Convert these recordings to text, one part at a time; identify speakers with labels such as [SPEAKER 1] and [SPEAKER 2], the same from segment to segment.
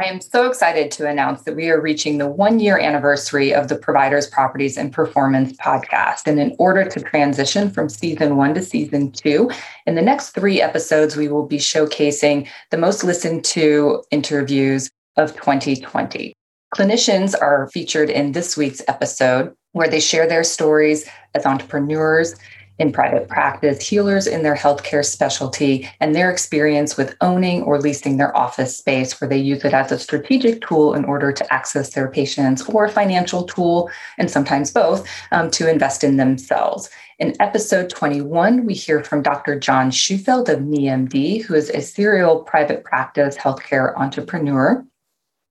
[SPEAKER 1] I am so excited to announce that we are reaching the one year anniversary of the Providers, Properties, and Performance podcast. And in order to transition from season one to season two, in the next three episodes, we will be showcasing the most listened to interviews of 2020. Clinicians are featured in this week's episode where they share their stories as entrepreneurs in private practice, healers in their healthcare specialty, and their experience with owning or leasing their office space, where they use it as a strategic tool in order to access their patients or a financial tool, and sometimes both, um, to invest in themselves. In episode 21, we hear from Dr. John Shufeldt of MeMD, who is a serial private practice healthcare entrepreneur.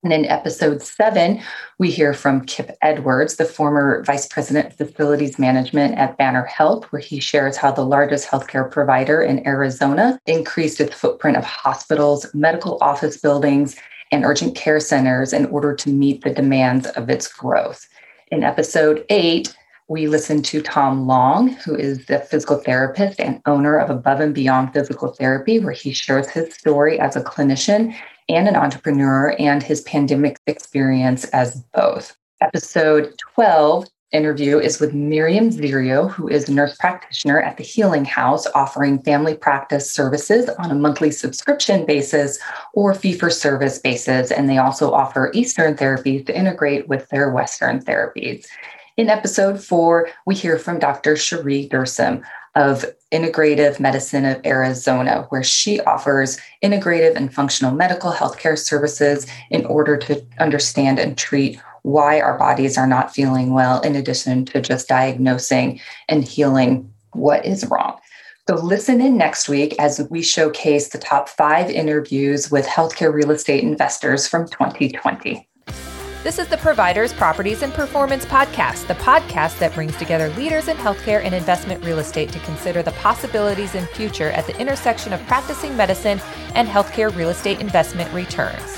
[SPEAKER 1] And in episode seven, we hear from Kip Edwards, the former vice president of facilities management at Banner Health, where he shares how the largest healthcare provider in Arizona increased its footprint of hospitals, medical office buildings, and urgent care centers in order to meet the demands of its growth. In episode eight, we listen to Tom Long, who is the physical therapist and owner of Above and Beyond Physical Therapy, where he shares his story as a clinician and an entrepreneur and his pandemic experience as both. Episode 12 interview is with Miriam Zirio, who is a nurse practitioner at the Healing House, offering family practice services on a monthly subscription basis or fee for service basis. And they also offer Eastern therapies to integrate with their Western therapies. In episode four, we hear from Dr. Cherie Dersom, of Integrative Medicine of Arizona, where she offers integrative and functional medical healthcare services in order to understand and treat why our bodies are not feeling well, in addition to just diagnosing and healing what is wrong. So, listen in next week as we showcase the top five interviews with healthcare real estate investors from 2020.
[SPEAKER 2] This is the Providers, Properties, and Performance Podcast, the podcast that brings together leaders in healthcare and investment real estate to consider the possibilities in future at the intersection of practicing medicine and healthcare real estate investment returns.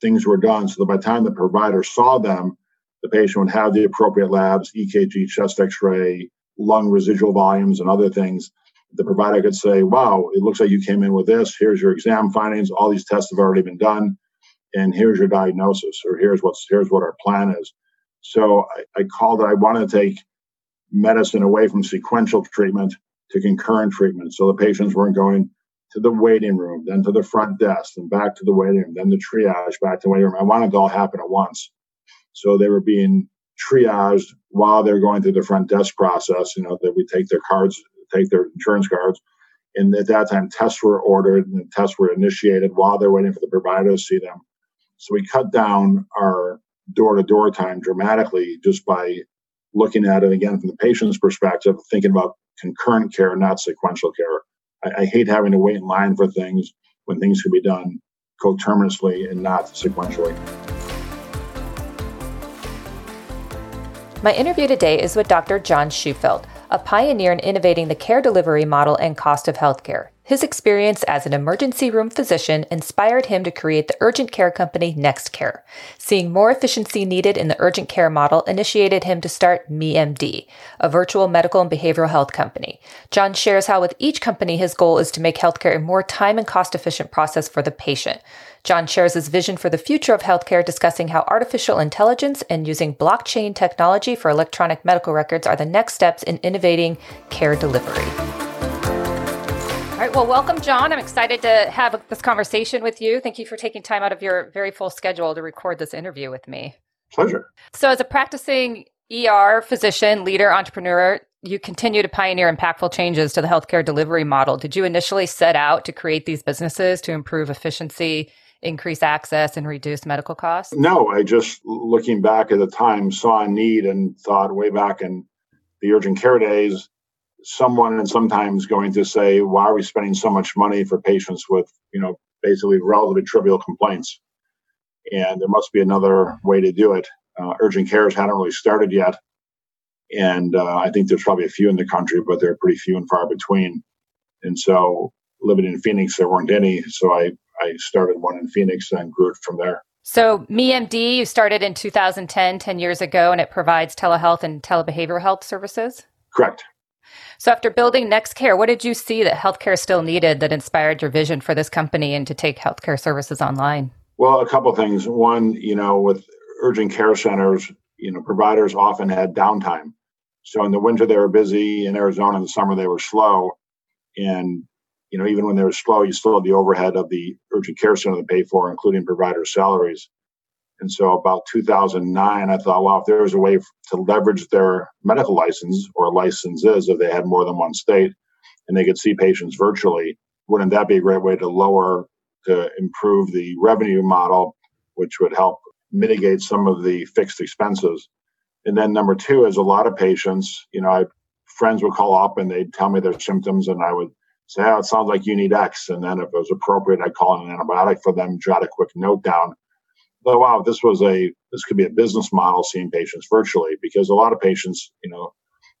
[SPEAKER 3] things were done so that by the time the provider saw them, the patient would have the appropriate labs, EKG, chest x ray, lung residual volumes, and other things. The provider could say, Wow, it looks like you came in with this. Here's your exam findings. All these tests have already been done. And here's your diagnosis, or here's what's here's what our plan is. So I, I called it, I wanted to take medicine away from sequential treatment to concurrent treatment. So the patients weren't going to the waiting room, then to the front desk, then back to the waiting room, then the triage, back to the waiting room. I wanted it all happen at once. So they were being triaged while they're going through the front desk process. You know, that we take their cards, take their insurance cards. And at that time, tests were ordered and tests were initiated while they're waiting for the provider to see them. So we cut down our door to door time dramatically just by looking at it again from the patient's perspective, thinking about concurrent care, not sequential care. I, I hate having to wait in line for things when things could be done coterminously and not sequentially.
[SPEAKER 2] My interview today is with Dr. John Shufeldt, a pioneer in innovating the care delivery model and cost of healthcare. His experience as an emergency room physician inspired him to create the urgent care company NextCare. Seeing more efficiency needed in the urgent care model initiated him to start MeMD, a virtual medical and behavioral health company. John shares how with each company his goal is to make healthcare a more time and cost efficient process for the patient. John shares his vision for the future of healthcare, discussing how artificial intelligence and using blockchain technology for electronic medical records are the next steps in innovating care delivery. All right. Well, welcome, John. I'm excited to have this conversation with you. Thank you for taking time out of your very full schedule to record this interview with me.
[SPEAKER 3] Pleasure.
[SPEAKER 2] So, as a practicing ER physician, leader, entrepreneur, you continue to pioneer impactful changes to the healthcare delivery model. Did you initially set out to create these businesses to improve efficiency, increase access, and reduce medical costs?
[SPEAKER 3] No, I just looking back at the time saw a need and thought way back in the urgent care days someone and sometimes going to say, why are we spending so much money for patients with, you know, basically relatively trivial complaints. And there must be another way to do it. Uh, urgent cares hadn't really started yet. And uh, I think there's probably a few in the country, but they're pretty few and far between. And so living in Phoenix, there weren't any. So I, I started one in Phoenix and grew it from there.
[SPEAKER 2] So, MeMD, you started in 2010, 10 years ago, and it provides telehealth and telebehavioral health services?
[SPEAKER 3] Correct.
[SPEAKER 2] So, after building NextCare, what did you see that healthcare still needed that inspired your vision for this company and to take healthcare services online?
[SPEAKER 3] Well, a couple things. One, you know, with urgent care centers, you know, providers often had downtime. So in the winter they were busy. In Arizona in the summer they were slow. And you know, even when they were slow, you still had the overhead of the urgent care center to pay for, including provider salaries. And so about 2009, I thought, well, if there was a way to leverage their medical license or licenses if they had more than one state and they could see patients virtually, wouldn't that be a great way to lower, to improve the revenue model, which would help mitigate some of the fixed expenses? And then number two is a lot of patients, you know, I friends would call up and they'd tell me their symptoms and I would say, oh, it sounds like you need X. And then if it was appropriate, I'd call an antibiotic for them, jot a quick note down. But wow, this was a this could be a business model seeing patients virtually because a lot of patients, you know,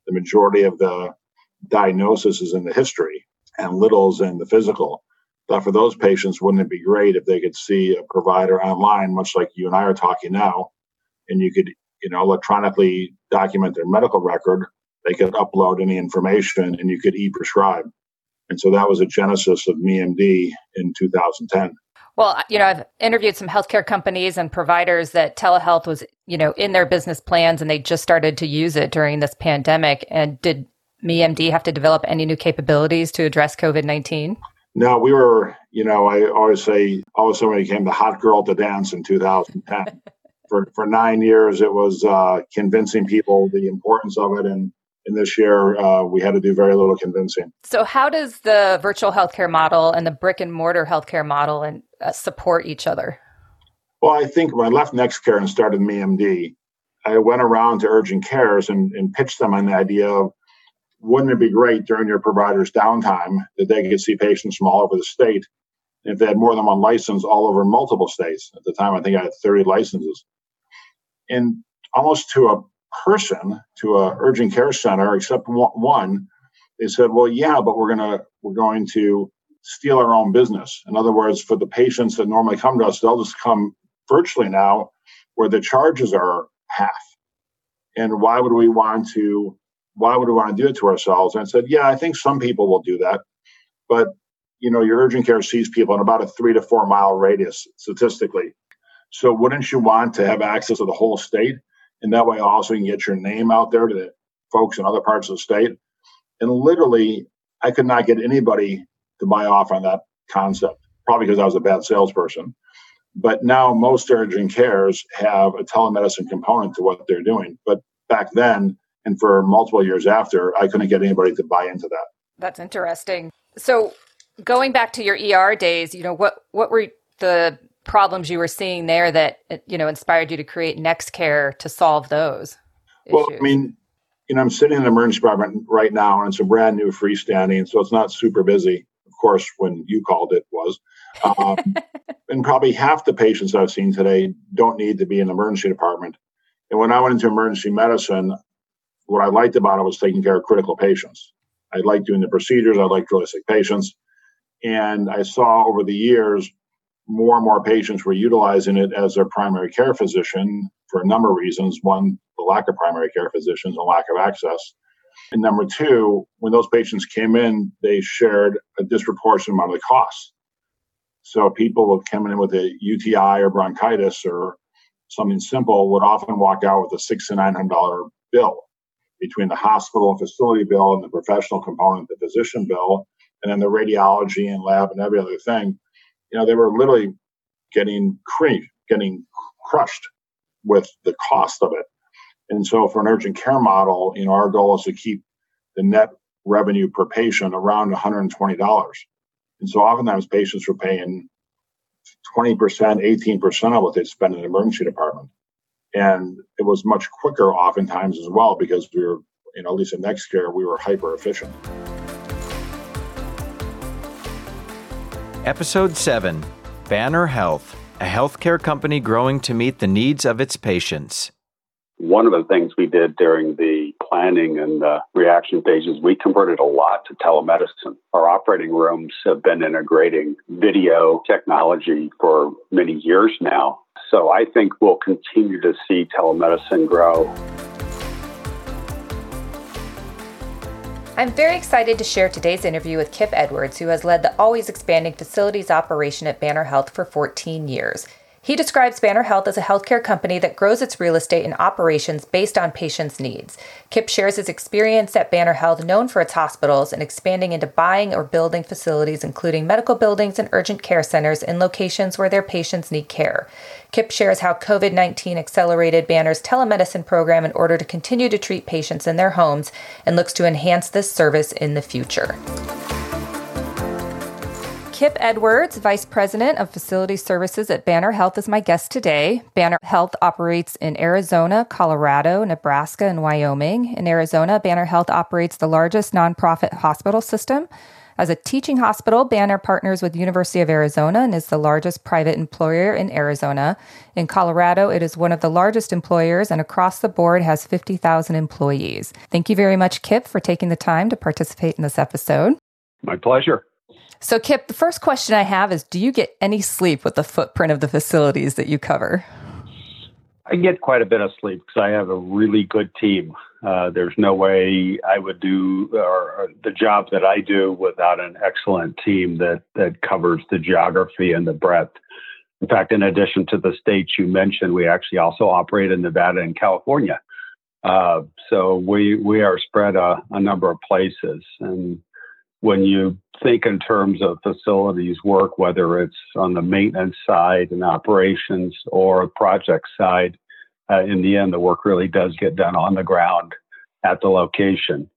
[SPEAKER 3] the majority of the diagnosis is in the history and littles in the physical. But for those patients, wouldn't it be great if they could see a provider online, much like you and I are talking now, and you could, you know, electronically document their medical record. They could upload any information and you could e-prescribe. And so that was a genesis of MeMD in 2010.
[SPEAKER 2] Well, you know, I've interviewed some healthcare companies and providers that telehealth was, you know, in their business plans and they just started to use it during this pandemic. And did MeMD have to develop any new capabilities to address COVID 19?
[SPEAKER 3] No, we were, you know, I always say, all of a sudden became the hot girl to dance in 2010. for, for nine years, it was uh, convincing people the importance of it and and this year uh, we had to do very little convincing.
[SPEAKER 2] So, how does the virtual healthcare model and the brick and mortar healthcare model and Uh, support each other?
[SPEAKER 3] Well, I think when I left NextCare and started MeMD, I went around to urgent cares and, and pitched them on the idea of wouldn't it be great during your provider's downtime that they could see patients from all over the state? If they had more than one license all over multiple states, at the time I think I had 30 licenses. And almost to a person to a urgent care center except one they said well yeah but we're going to we're going to steal our own business. In other words for the patients that normally come to us they'll just come virtually now where the charges are half. And why would we want to why would we want to do it to ourselves? And i said yeah i think some people will do that. But you know your urgent care sees people in about a three to four mile radius statistically. So wouldn't you want to have access to the whole state? And that way also you can get your name out there to the folks in other parts of the state. And literally, I could not get anybody to buy off on that concept, probably because I was a bad salesperson. But now most urgent cares have a telemedicine component to what they're doing. But back then, and for multiple years after, I couldn't get anybody to buy into that.
[SPEAKER 2] That's interesting. So, going back to your ER days, you know, what what were the problems you were seeing there that you know inspired you to create NextCare to solve those?
[SPEAKER 3] Well, I mean, you know, I'm sitting in the emergency department right now, and it's a brand new freestanding, so it's not super busy. Of course, when you called it was, um, and probably half the patients I've seen today don't need to be in the emergency department. And when I went into emergency medicine, what I liked about it was taking care of critical patients. I liked doing the procedures. I liked really sick patients, and I saw over the years more and more patients were utilizing it as their primary care physician for a number of reasons. One, the lack of primary care physicians and lack of access. And number two, when those patients came in, they shared a disproportionate amount of the costs. So people come in with a UTI or bronchitis or something simple would often walk out with a six to nine hundred dollar bill between the hospital and facility bill and the professional component, the physician bill, and then the radiology and lab and every other thing you know, they were literally getting cre- getting crushed with the cost of it. And so for an urgent care model, you know, our goal is to keep the net revenue per patient around $120. And so oftentimes patients were paying 20%, 18% of what they'd spend in the emergency department. And it was much quicker oftentimes as well because we were, you know, at least in NextCare, we were hyper efficient.
[SPEAKER 4] Episode 7 Banner Health, a healthcare company growing to meet the needs of its patients.
[SPEAKER 5] One of the things we did during the planning and the reaction phases, we converted a lot to telemedicine. Our operating rooms have been integrating video technology for many years now. So I think we'll continue to see telemedicine grow.
[SPEAKER 2] I'm very excited to share today's interview with Kip Edwards, who has led the always expanding facilities operation at Banner Health for 14 years. He describes Banner Health as a healthcare company that grows its real estate and operations based on patients' needs. Kip shares his experience at Banner Health, known for its hospitals, and expanding into buying or building facilities, including medical buildings and urgent care centers in locations where their patients need care. Kip shares how COVID 19 accelerated Banner's telemedicine program in order to continue to treat patients in their homes and looks to enhance this service in the future. Kip Edwards, Vice President of Facility Services at Banner Health, is my guest today. Banner Health operates in Arizona, Colorado, Nebraska, and Wyoming. In Arizona, Banner Health operates the largest nonprofit hospital system. As a teaching hospital, Banner partners with University of Arizona and is the largest private employer in Arizona. In Colorado, it is one of the largest employers and across the board has 50,000 employees. Thank you very much, Kip, for taking the time to participate in this episode.
[SPEAKER 5] My pleasure.
[SPEAKER 2] So, Kip, the first question I have is Do you get any sleep with the footprint of the facilities that you cover?
[SPEAKER 5] I get quite a bit of sleep because I have a really good team. Uh, there's no way I would do or, or, the job that I do without an excellent team that that covers the geography and the breadth. In fact, in addition to the states you mentioned, we actually also operate in Nevada and California. Uh, so we we are spread a, a number of places, and when you think in terms of facilities work, whether it's on the maintenance side and operations or project side, uh, in the end, the work really does get done on the ground at the location,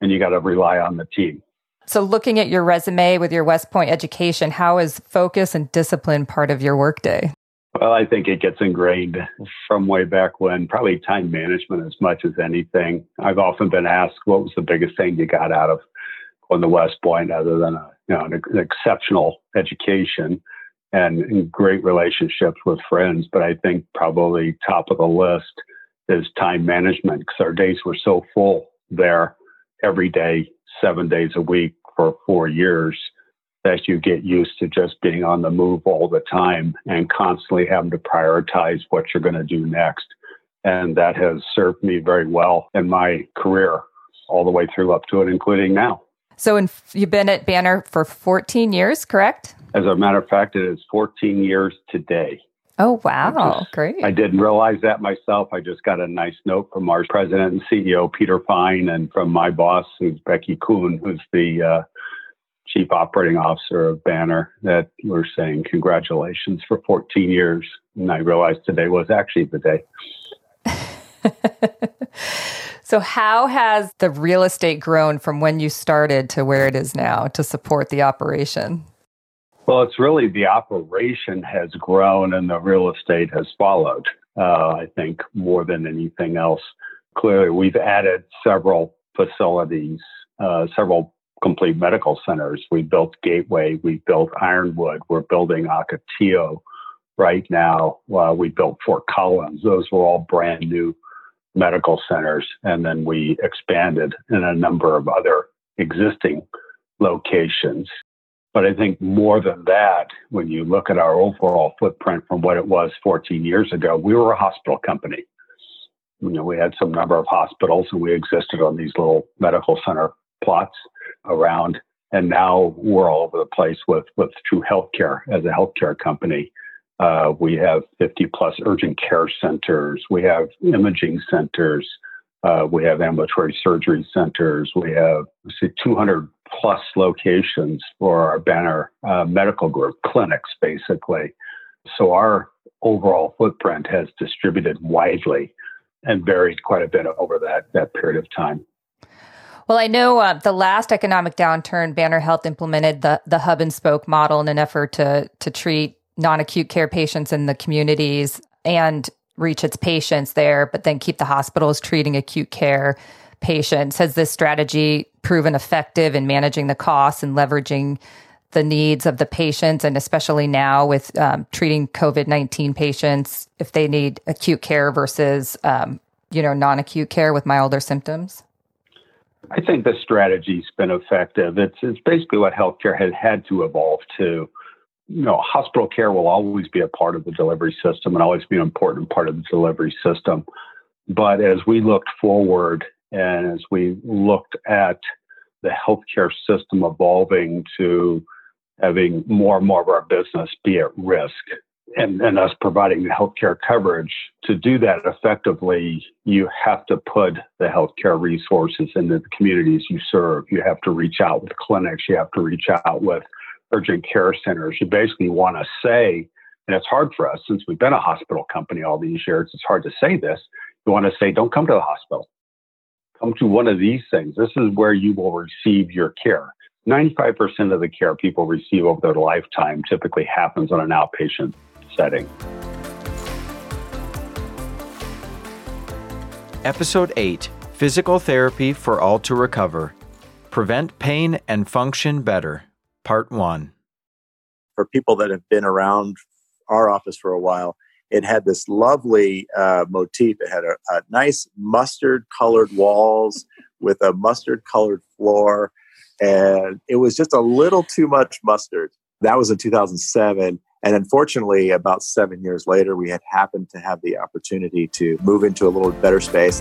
[SPEAKER 5] and you got to rely on the team.
[SPEAKER 2] So, looking at your resume with your West Point education, how is focus and discipline part of your workday?
[SPEAKER 5] Well, I think it gets ingrained from way back when, probably time management as much as anything. I've often been asked, what was the biggest thing you got out of on the West Point other than a, you know, an, an exceptional education and, and great relationships with friends. But I think probably top of the list is time management because our days were so full there every day, seven days a week for four years that you get used to just being on the move all the time and constantly having to prioritize what you're going to do next. And that has served me very well in my career all the way through up to it, including now.
[SPEAKER 2] So in, you've been at Banner for 14 years, correct?
[SPEAKER 5] As a matter of fact, it is 14 years today.
[SPEAKER 2] Oh, wow.
[SPEAKER 5] Just,
[SPEAKER 2] Great.
[SPEAKER 5] I didn't realize that myself. I just got a nice note from our president and CEO, Peter Fine, and from my boss, who's Becky Kuhn, who's the uh, chief operating officer of Banner, that we're saying congratulations for 14 years. And I realized today was actually the day.
[SPEAKER 2] So, how has the real estate grown from when you started to where it is now to support the operation?
[SPEAKER 5] Well, it's really the operation has grown and the real estate has followed, uh, I think, more than anything else. Clearly, we've added several facilities, uh, several complete medical centers. We built Gateway, we built Ironwood, we're building Ocotillo right now. Uh, we built Fort Collins. Those were all brand new medical centers, and then we expanded in a number of other existing locations. But I think more than that, when you look at our overall footprint from what it was 14 years ago, we were a hospital company. You know, we had some number of hospitals and we existed on these little medical center plots around. And now we're all over the place with, with True Healthcare as a healthcare company. Uh, we have 50 plus urgent care centers. We have imaging centers. Uh, we have ambulatory surgery centers. We have see, 200 plus locations for our banner uh, medical group clinics, basically. So our overall footprint has distributed widely and varied quite a bit over that, that period of time.
[SPEAKER 2] Well, I know uh, the last economic downturn, Banner Health implemented the the hub and spoke model in an effort to to treat non acute care patients in the communities and reach its patients there, but then keep the hospitals treating acute care patients. Has this strategy proven effective in managing the costs and leveraging the needs of the patients, and especially now with um, treating COVID 19 patients, if they need acute care versus, um, you know, non acute care with milder symptoms?
[SPEAKER 5] I think the strategy's been effective. It's, it's basically what healthcare has had to evolve to. You know, hospital care will always be a part of the delivery system and always be an important part of the delivery system. But as we looked forward and as we looked at the healthcare system evolving to having more and more of our business be at risk and, and us providing the healthcare coverage, to do that effectively, you have to put the healthcare resources into the communities you serve. You have to reach out with clinics, you have to reach out with urgent care centers. You basically want to say, and it's hard for us since we've been a hospital company all these years, it's hard to say this. You want to say, don't come to the hospital come to one of these things. This is where you will receive your care. 95% of the care people receive over their lifetime typically happens on an outpatient setting.
[SPEAKER 4] Episode 8 Physical Therapy for All to Recover Prevent Pain and Function Better, Part 1.
[SPEAKER 6] For people that have been around our office for a while, it had this lovely uh, motif. It had a, a nice mustard colored walls with a mustard colored floor. And it was just a little too much mustard. That was in 2007. And unfortunately, about seven years later, we had happened to have the opportunity to move into a little better space.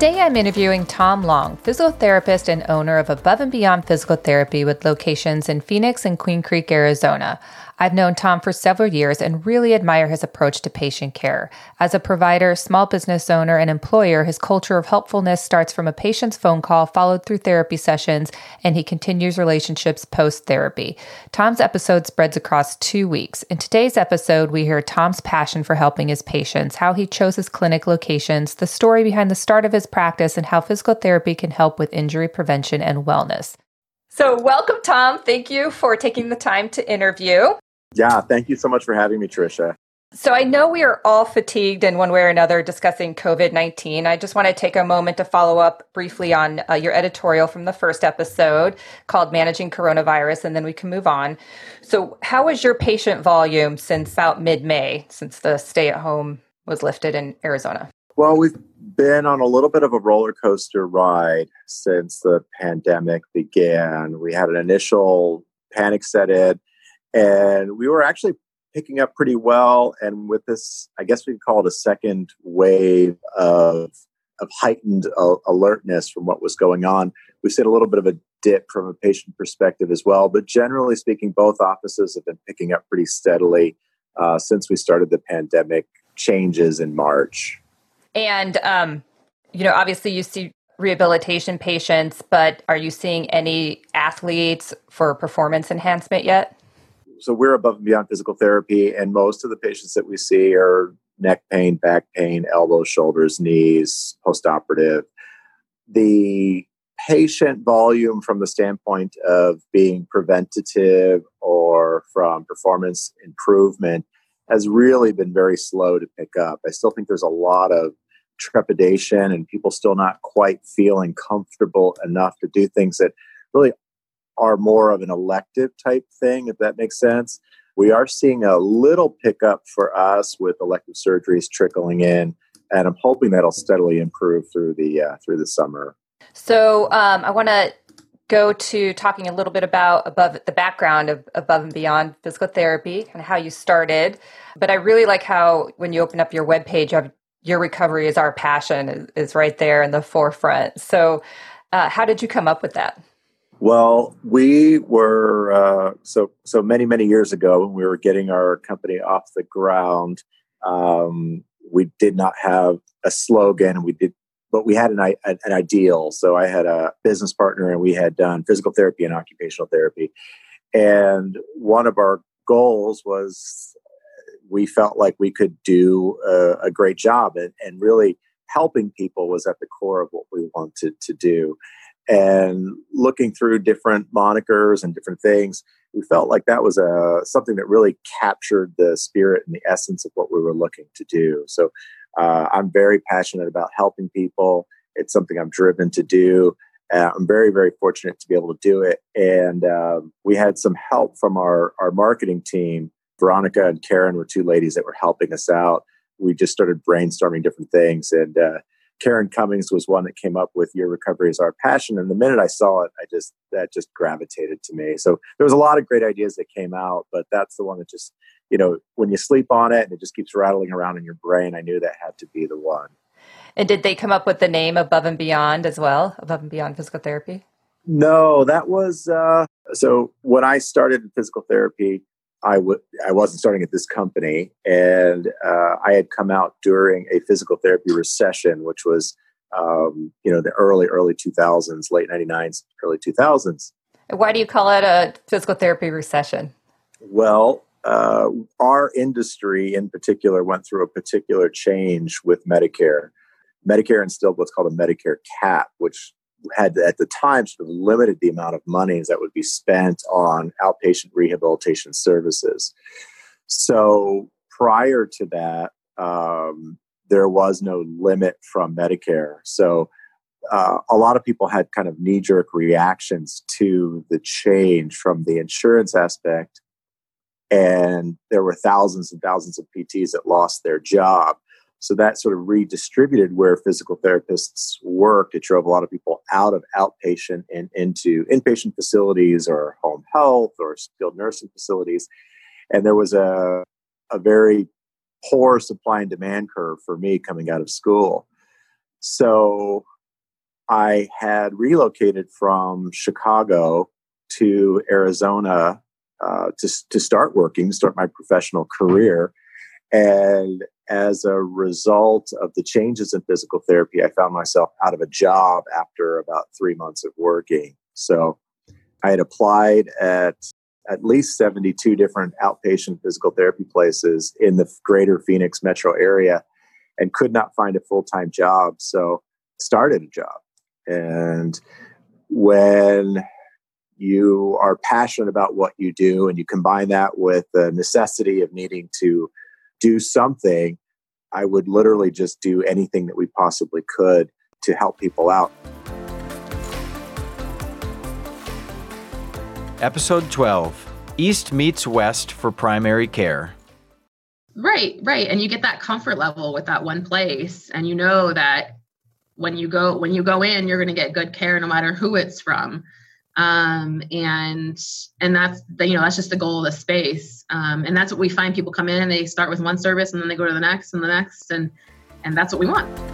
[SPEAKER 2] Today I'm interviewing Tom Long, physical therapist and owner of Above and Beyond Physical Therapy with locations in Phoenix and Queen Creek, Arizona. I've known Tom for several years and really admire his approach to patient care. As a provider, small business owner, and employer, his culture of helpfulness starts from a patient's phone call followed through therapy sessions, and he continues relationships post therapy. Tom's episode spreads across two weeks. In today's episode, we hear Tom's passion for helping his patients, how he chose his clinic locations, the story behind the start of his practice, and how physical therapy can help with injury prevention and wellness. So, welcome, Tom. Thank you for taking the time to interview.
[SPEAKER 6] Yeah, thank you so much for having me, Tricia.
[SPEAKER 2] So I know we are all fatigued in one way or another discussing COVID 19. I just want to take a moment to follow up briefly on uh, your editorial from the first episode called Managing Coronavirus, and then we can move on. So, how has your patient volume since about mid May, since the stay at home was lifted in Arizona?
[SPEAKER 6] Well, we've been on a little bit of a roller coaster ride since the pandemic began. We had an initial panic set in and we were actually picking up pretty well. And with this, I guess we'd call it a second wave of of heightened uh, alertness from what was going on. We've seen a little bit of a dip from a patient perspective as well. But generally speaking, both offices have been picking up pretty steadily uh, since we started the pandemic changes in March.
[SPEAKER 2] And, um, you know, obviously you see rehabilitation patients, but are you seeing any athletes for performance enhancement yet?
[SPEAKER 6] So we're above and beyond physical therapy, and most of the patients that we see are neck pain, back pain, elbows, shoulders, knees, postoperative. The patient volume from the standpoint of being preventative or from performance improvement has really been very slow to pick up. I still think there's a lot of trepidation and people still not quite feeling comfortable enough to do things that really are more of an elective type thing, if that makes sense. We are seeing a little pickup for us with elective surgeries trickling in, and I'm hoping that'll steadily improve through the uh, through the summer.
[SPEAKER 2] So um, I want to go to talking a little bit about above the background of above and beyond physical therapy and how you started. But I really like how when you open up your webpage, you your recovery is our passion is, is right there in the forefront. So, uh, how did you come up with that?
[SPEAKER 6] Well, we were uh, so so many many years ago when we were getting our company off the ground. Um, we did not have a slogan. We did, but we had an, an ideal. So I had a business partner, and we had done physical therapy and occupational therapy. And one of our goals was we felt like we could do a, a great job, and, and really helping people was at the core of what we wanted to do and looking through different monikers and different things we felt like that was a uh, something that really captured the spirit and the essence of what we were looking to do so uh, i'm very passionate about helping people it's something i'm driven to do Uh, I'm very, very fortunate to be able to do it. And um, we had some help from our, our marketing team. Veronica and Karen were two ladies that were helping us out. We just started brainstorming different things. And uh, Karen Cummings was one that came up with Your Recovery is Our Passion. And the minute I saw it, I just, that just gravitated to me. So there was a lot of great ideas that came out, but that's the one that just, you know, when you sleep on it and it just keeps rattling around in your brain, I knew that had to be the one.
[SPEAKER 2] And did they come up with the name Above and Beyond as well? Above and Beyond Physical Therapy?
[SPEAKER 6] No, that was uh, so when I started physical therapy, I w- I wasn't starting at this company, and uh, I had come out during a physical therapy recession, which was um, you know the early early 2000s, late 99s, early 2000s.
[SPEAKER 2] Why do you call it a physical therapy recession?
[SPEAKER 6] Well, uh, our industry in particular went through a particular change with Medicare. Medicare instilled what's called a Medicare cap, which had at the time sort of limited the amount of monies that would be spent on outpatient rehabilitation services. So prior to that, um, there was no limit from Medicare. So uh, a lot of people had kind of knee jerk reactions to the change from the insurance aspect. And there were thousands and thousands of PTs that lost their job. So that sort of redistributed where physical therapists work. It drove a lot of people out of outpatient and into inpatient facilities or home health or skilled nursing facilities. And there was a, a very poor supply and demand curve for me coming out of school. So I had relocated from Chicago to Arizona uh, to, to start working, start my professional career. And as a result of the changes in physical therapy, I found myself out of a job after about three months of working. So I had applied at at least 72 different outpatient physical therapy places in the greater Phoenix metro area and could not find a full time job. So started a job. And when you are passionate about what you do and you combine that with the necessity of needing to do something, I would literally just do anything that we possibly could to help people out.
[SPEAKER 4] Episode 12 East meets West for primary care.
[SPEAKER 7] Right, right. And you get that comfort level with that one place and you know that when you go when you go in you're going to get good care no matter who it's from um, and and that's the, you know that's just the goal of the space um, and that's what we find people come in and they start with one service and then they go to the next and the next and and that's what we want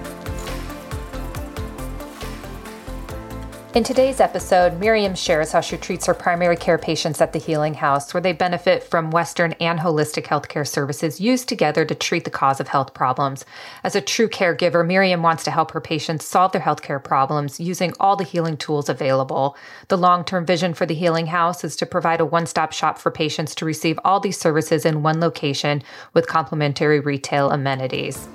[SPEAKER 2] In today's episode, Miriam shares how she treats her primary care patients at the Healing House, where they benefit from Western and holistic healthcare services used together to treat the cause of health problems. As a true caregiver, Miriam wants to help her patients solve their healthcare problems using all the healing tools available. The long term vision for the Healing House is to provide a one stop shop for patients to receive all these services in one location with complimentary retail amenities.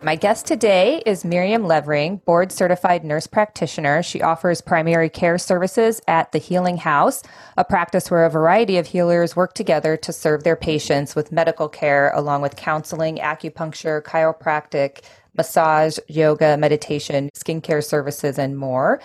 [SPEAKER 2] My guest today is Miriam Levering, board certified nurse practitioner. She offers primary care services at the Healing House, a practice where a variety of healers work together to serve their patients with medical care, along with counseling, acupuncture, chiropractic, massage, yoga, meditation, skincare services, and more.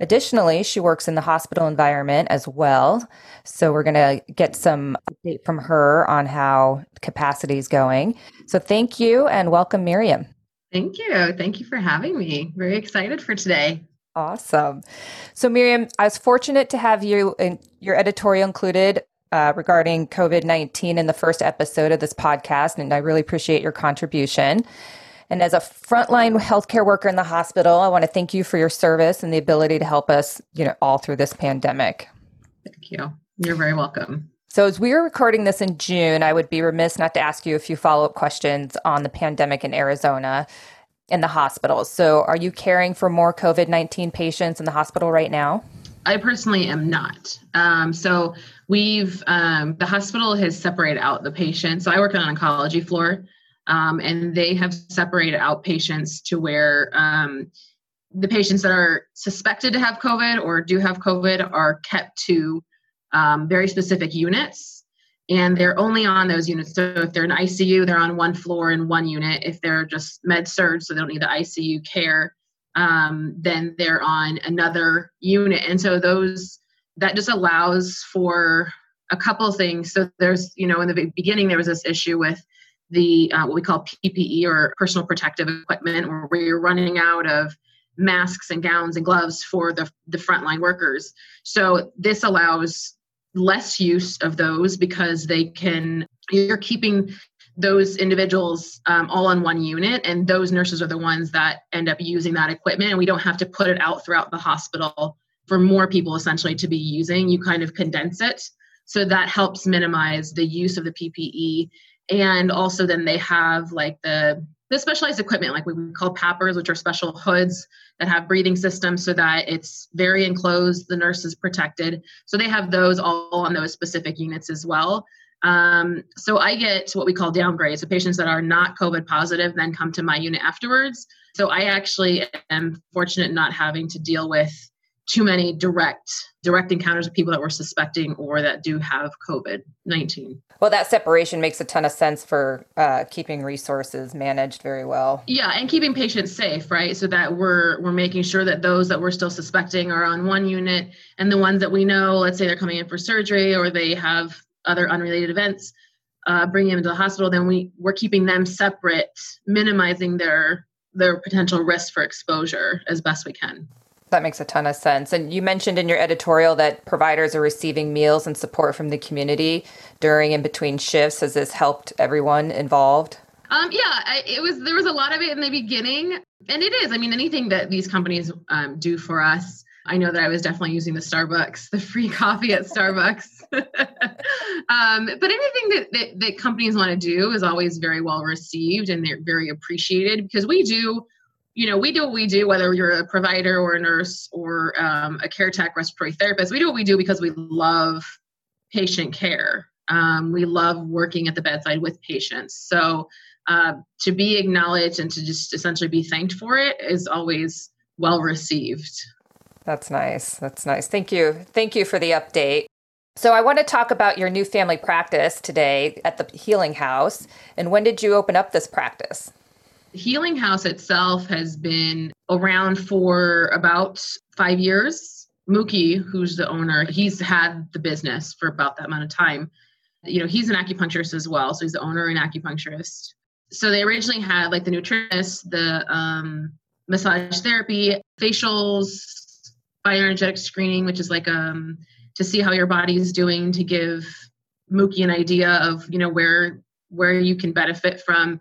[SPEAKER 2] Additionally, she works in the hospital environment as well. So we're going to get some update from her on how capacity is going. So thank you and welcome, Miriam.
[SPEAKER 7] Thank you. Thank you for having me. Very excited for today.
[SPEAKER 2] Awesome. So, Miriam, I was fortunate to have you in your editorial included uh, regarding COVID 19 in the first episode of this podcast, and I really appreciate your contribution. And as a frontline healthcare worker in the hospital, I want to thank you for your service and the ability to help us, you know, all through this pandemic.
[SPEAKER 7] Thank you. You're very welcome.
[SPEAKER 2] So, as we are recording this in June, I would be remiss not to ask you a few follow up questions on the pandemic in Arizona in the hospitals. So, are you caring for more COVID 19 patients in the hospital right now?
[SPEAKER 7] I personally am not. Um, so, we've, um, the hospital has separated out the patients. So, I work on an oncology floor, um, and they have separated out patients to where um, the patients that are suspected to have COVID or do have COVID are kept to um, very specific units and they're only on those units. So if they're in ICU, they're on one floor in one unit. If they're just med surg, so they don't need the ICU care, um, then they're on another unit. And so those that just allows for a couple things. So there's, you know, in the beginning there was this issue with the uh, what we call PPE or personal protective equipment, where you're running out of masks and gowns and gloves for the the frontline workers. So this allows less use of those because they can you're keeping those individuals um, all on one unit and those nurses are the ones that end up using that equipment and we don't have to put it out throughout the hospital for more people essentially to be using. You kind of condense it. So that helps minimize the use of the ppe and also then they have like the the specialized equipment like we call PAPRs which are special hoods that have breathing systems so that it's very enclosed the nurse is protected so they have those all on those specific units as well um, so I get what we call downgrades. So patients that are not COVID positive then come to my unit afterwards. So I actually am fortunate not having to deal with too many direct direct encounters with people that we're suspecting or that do have COVID nineteen.
[SPEAKER 2] Well, that separation makes a ton of sense for uh, keeping resources managed very well.
[SPEAKER 7] Yeah, and keeping patients safe, right? So that we're we're making sure that those that we're still suspecting are on one unit, and the ones that we know, let's say they're coming in for surgery or they have other unrelated events, uh, bringing them to the hospital, then we we're keeping them separate, minimizing their their potential risk for exposure as best we can.
[SPEAKER 2] That makes a ton of sense. And you mentioned in your editorial that providers are receiving meals and support from the community during and between shifts. Has this helped everyone involved?
[SPEAKER 7] Um, yeah, I, it was. There was a lot of it in the beginning, and it is. I mean, anything that these companies um, do for us I know that I was definitely using the Starbucks, the free coffee at Starbucks. um, but anything that, that, that companies want to do is always very well received and they're very appreciated because we do, you know, we do what we do, whether you're a provider or a nurse or um, a care tech respiratory therapist. We do what we do because we love patient care. Um, we love working at the bedside with patients. So uh, to be acknowledged and to just essentially be thanked for it is always well received.
[SPEAKER 2] That's nice. That's nice. Thank you. Thank you for the update. So, I want to talk about your new family practice today at the Healing House. And when did you open up this practice?
[SPEAKER 7] Healing House itself has been around for about five years. Mookie, who's the owner, he's had the business for about that amount of time. You know, he's an acupuncturist as well. So, he's the owner and acupuncturist. So, they originally had like the nutritionist, the um, massage therapy, facials, bioenergetic screening, which is like um, to see how your body is doing to give Mookie an idea of you know where where you can benefit from,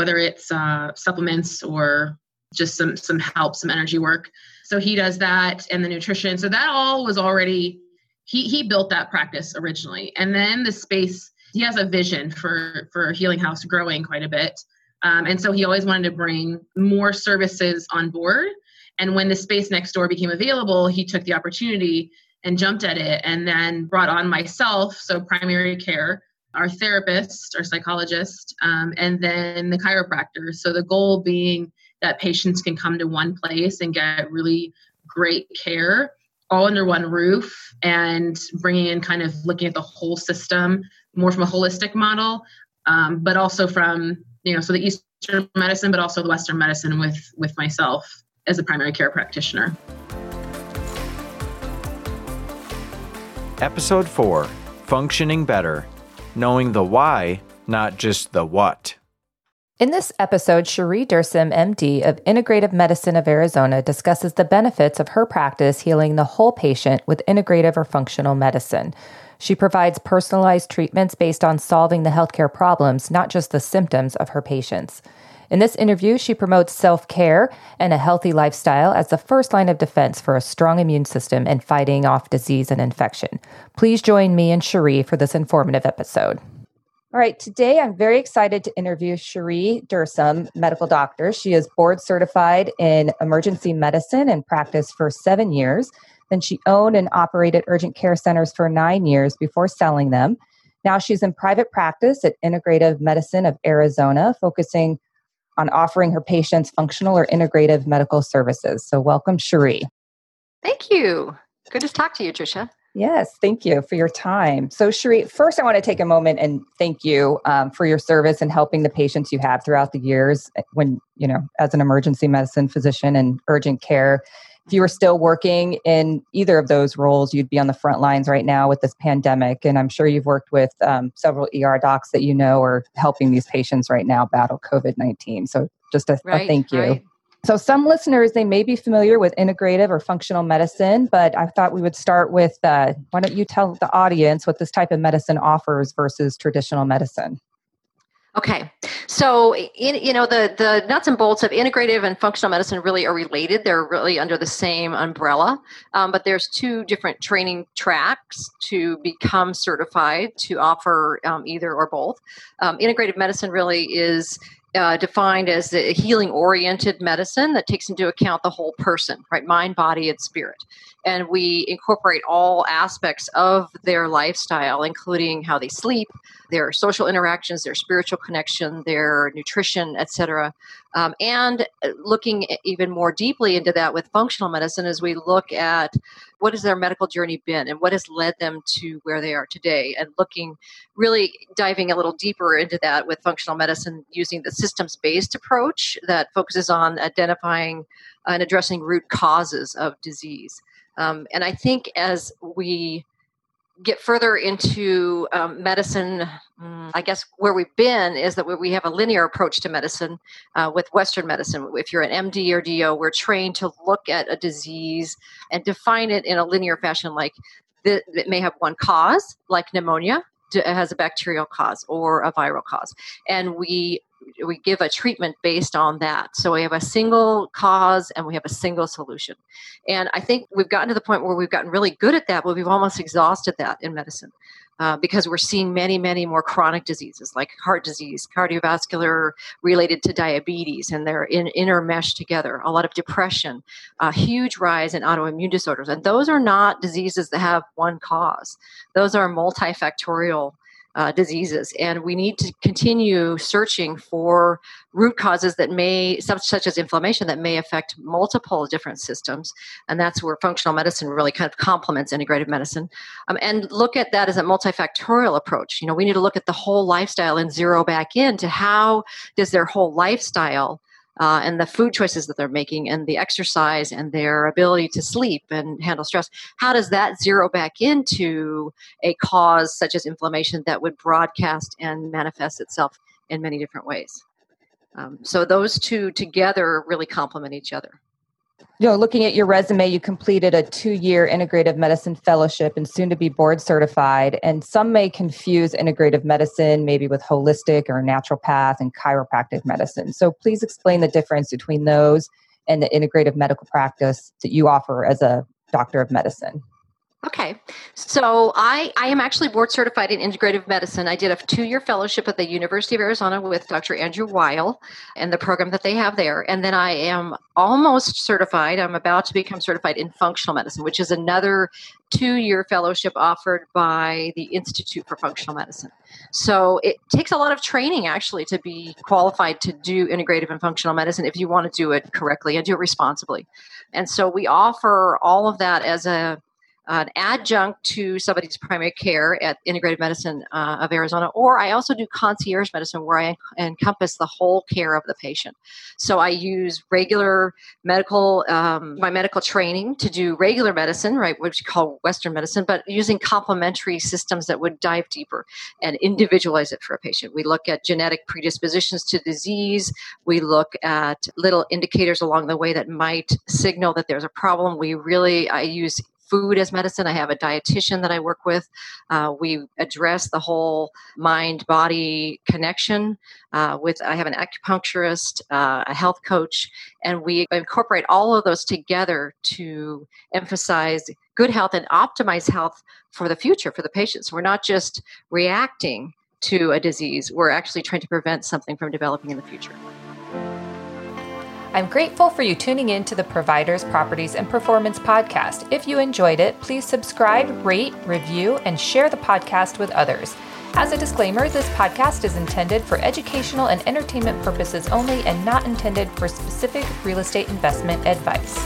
[SPEAKER 7] whether it's uh, supplements or just some some help, some energy work. So he does that, and the nutrition. So that all was already he he built that practice originally, and then the space. He has a vision for for Healing House growing quite a bit. Um, and so he always wanted to bring more services on board and when the space next door became available, he took the opportunity and jumped at it and then brought on myself, so primary care, our therapist, our psychologist, um, and then the chiropractor. So the goal being that patients can come to one place and get really great care all under one roof and bringing in kind of looking at the whole system more from a holistic model um, but also from you know so the eastern medicine but also the western medicine with with myself as a primary care practitioner.
[SPEAKER 4] Episode 4 Functioning Better Knowing the Why, Not Just the What.
[SPEAKER 2] In this episode, Cherie Dursum, MD of Integrative Medicine of Arizona, discusses the benefits of her practice healing the whole patient with integrative or functional medicine. She provides personalized treatments based on solving the healthcare problems, not just the symptoms of her patients. In this interview, she promotes self care and a healthy lifestyle as the first line of defense for a strong immune system and fighting off disease and infection. Please join me and Cherie for this informative episode. All right, today I'm very excited to interview Cherie Dursum, medical doctor. She is board certified in emergency medicine and practiced for seven years. Then she owned and operated urgent care centers for nine years before selling them. Now she's in private practice at Integrative Medicine of Arizona, focusing on offering her patients functional or integrative medical services. So, welcome, Cherie.
[SPEAKER 8] Thank you. Good to talk to you, Tricia.
[SPEAKER 1] Yes, thank you for your time. So, Cherie, first I want to take a moment and thank you um, for your service and helping the patients you have throughout the years eh, when, you know, as an emergency medicine physician and urgent care. If you were still working in either of those roles, you'd be on the front lines right now with this pandemic. And I'm sure you've worked with um, several ER docs that you know are helping these patients right now battle COVID 19. So, just a, right, a thank you. Right. So, some listeners, they may be familiar with integrative or functional medicine, but I thought we would start with uh, why don't you tell the audience what this type of medicine offers versus traditional medicine?
[SPEAKER 8] Okay, so in, you know the the nuts and bolts of integrative and functional medicine really are related. They're really under the same umbrella, um, but there's two different training tracks to become certified to offer um, either or both. Um, integrative medicine really is uh, defined as a healing oriented medicine that takes into account the whole person, right? Mind, body, and spirit. And we incorporate all aspects of their lifestyle, including how they sleep, their social interactions, their spiritual connection, their nutrition, etc. Um, and looking even more deeply into that with functional medicine as we look at what has their medical journey been and what has led them to where they are today and looking really diving a little deeper into that with functional medicine using the systems based approach that focuses on identifying and addressing root causes of disease um, and i think as we get further into um, medicine, mm, I guess where we've been is that we have a linear approach to medicine uh, with Western medicine. If you're an MD or DO, we're trained to look at a disease and define it in a linear fashion, like it may have one cause, like pneumonia, has a bacterial cause or a viral cause, and we we give a treatment based on that. So we have a single cause and we have a single solution. And I think we've gotten to the point where we've gotten really good at that, but we've almost exhausted that in medicine. Uh, because we're seeing many, many more chronic diseases like heart disease, cardiovascular related to diabetes, and they're in, intermeshed together. A lot of depression, a huge rise in autoimmune disorders. And those are not diseases that have one cause, those are multifactorial uh, diseases. And we need to continue searching for root causes that may, such as inflammation, that may affect multiple different systems. And that's where functional medicine really kind of complements integrative medicine. Um, and look at that as a multifactorial approach. You know, we need to look at the whole lifestyle and zero back into how does their whole lifestyle uh, and the food choices that they're making and the exercise and their ability to sleep and handle stress how does that zero back into a cause such as inflammation that would broadcast and manifest itself in many different ways? Um, so those two together really complement each other
[SPEAKER 1] you know, looking at your resume, you completed a two year integrative medicine fellowship and soon to be board certified. And some may confuse integrative medicine maybe with holistic or naturopath and chiropractic medicine. So please explain the difference between those and the integrative medical practice that you offer as a doctor of medicine.
[SPEAKER 8] Okay. So I, I am actually board certified in integrative medicine. I did a two year fellowship at the University of Arizona with Dr. Andrew Weil and the program that they have there. And then I am almost certified. I'm about to become certified in functional medicine, which is another two year fellowship offered by the Institute for Functional Medicine. So it takes a lot of training actually to be qualified to do integrative and functional medicine if you want to do it correctly and do it responsibly. And so we offer all of that as a an adjunct to somebody's primary care at Integrative Medicine uh, of Arizona, or I also do concierge medicine where I encompass the whole care of the patient. So I use regular medical, um, my medical training to do regular medicine, right, which we call Western medicine, but using complementary systems that would dive deeper and individualize it for a patient. We look at genetic predispositions to disease. We look at little indicators along the way that might signal that there's a problem. We really, I use food as medicine. I have a dietitian that I work with. Uh, we address the whole mind body connection. Uh, with I have an acupuncturist, uh, a health coach, and we incorporate all of those together to emphasize good health and optimize health for the future for the patients. We're not just reacting to a disease; we're actually trying to prevent something from developing in the future.
[SPEAKER 2] I'm grateful for you tuning in to the Providers, Properties, and Performance podcast. If you enjoyed it, please subscribe, rate, review, and share the podcast with others. As a disclaimer, this podcast is intended for educational and entertainment purposes only and not intended for specific real estate investment advice.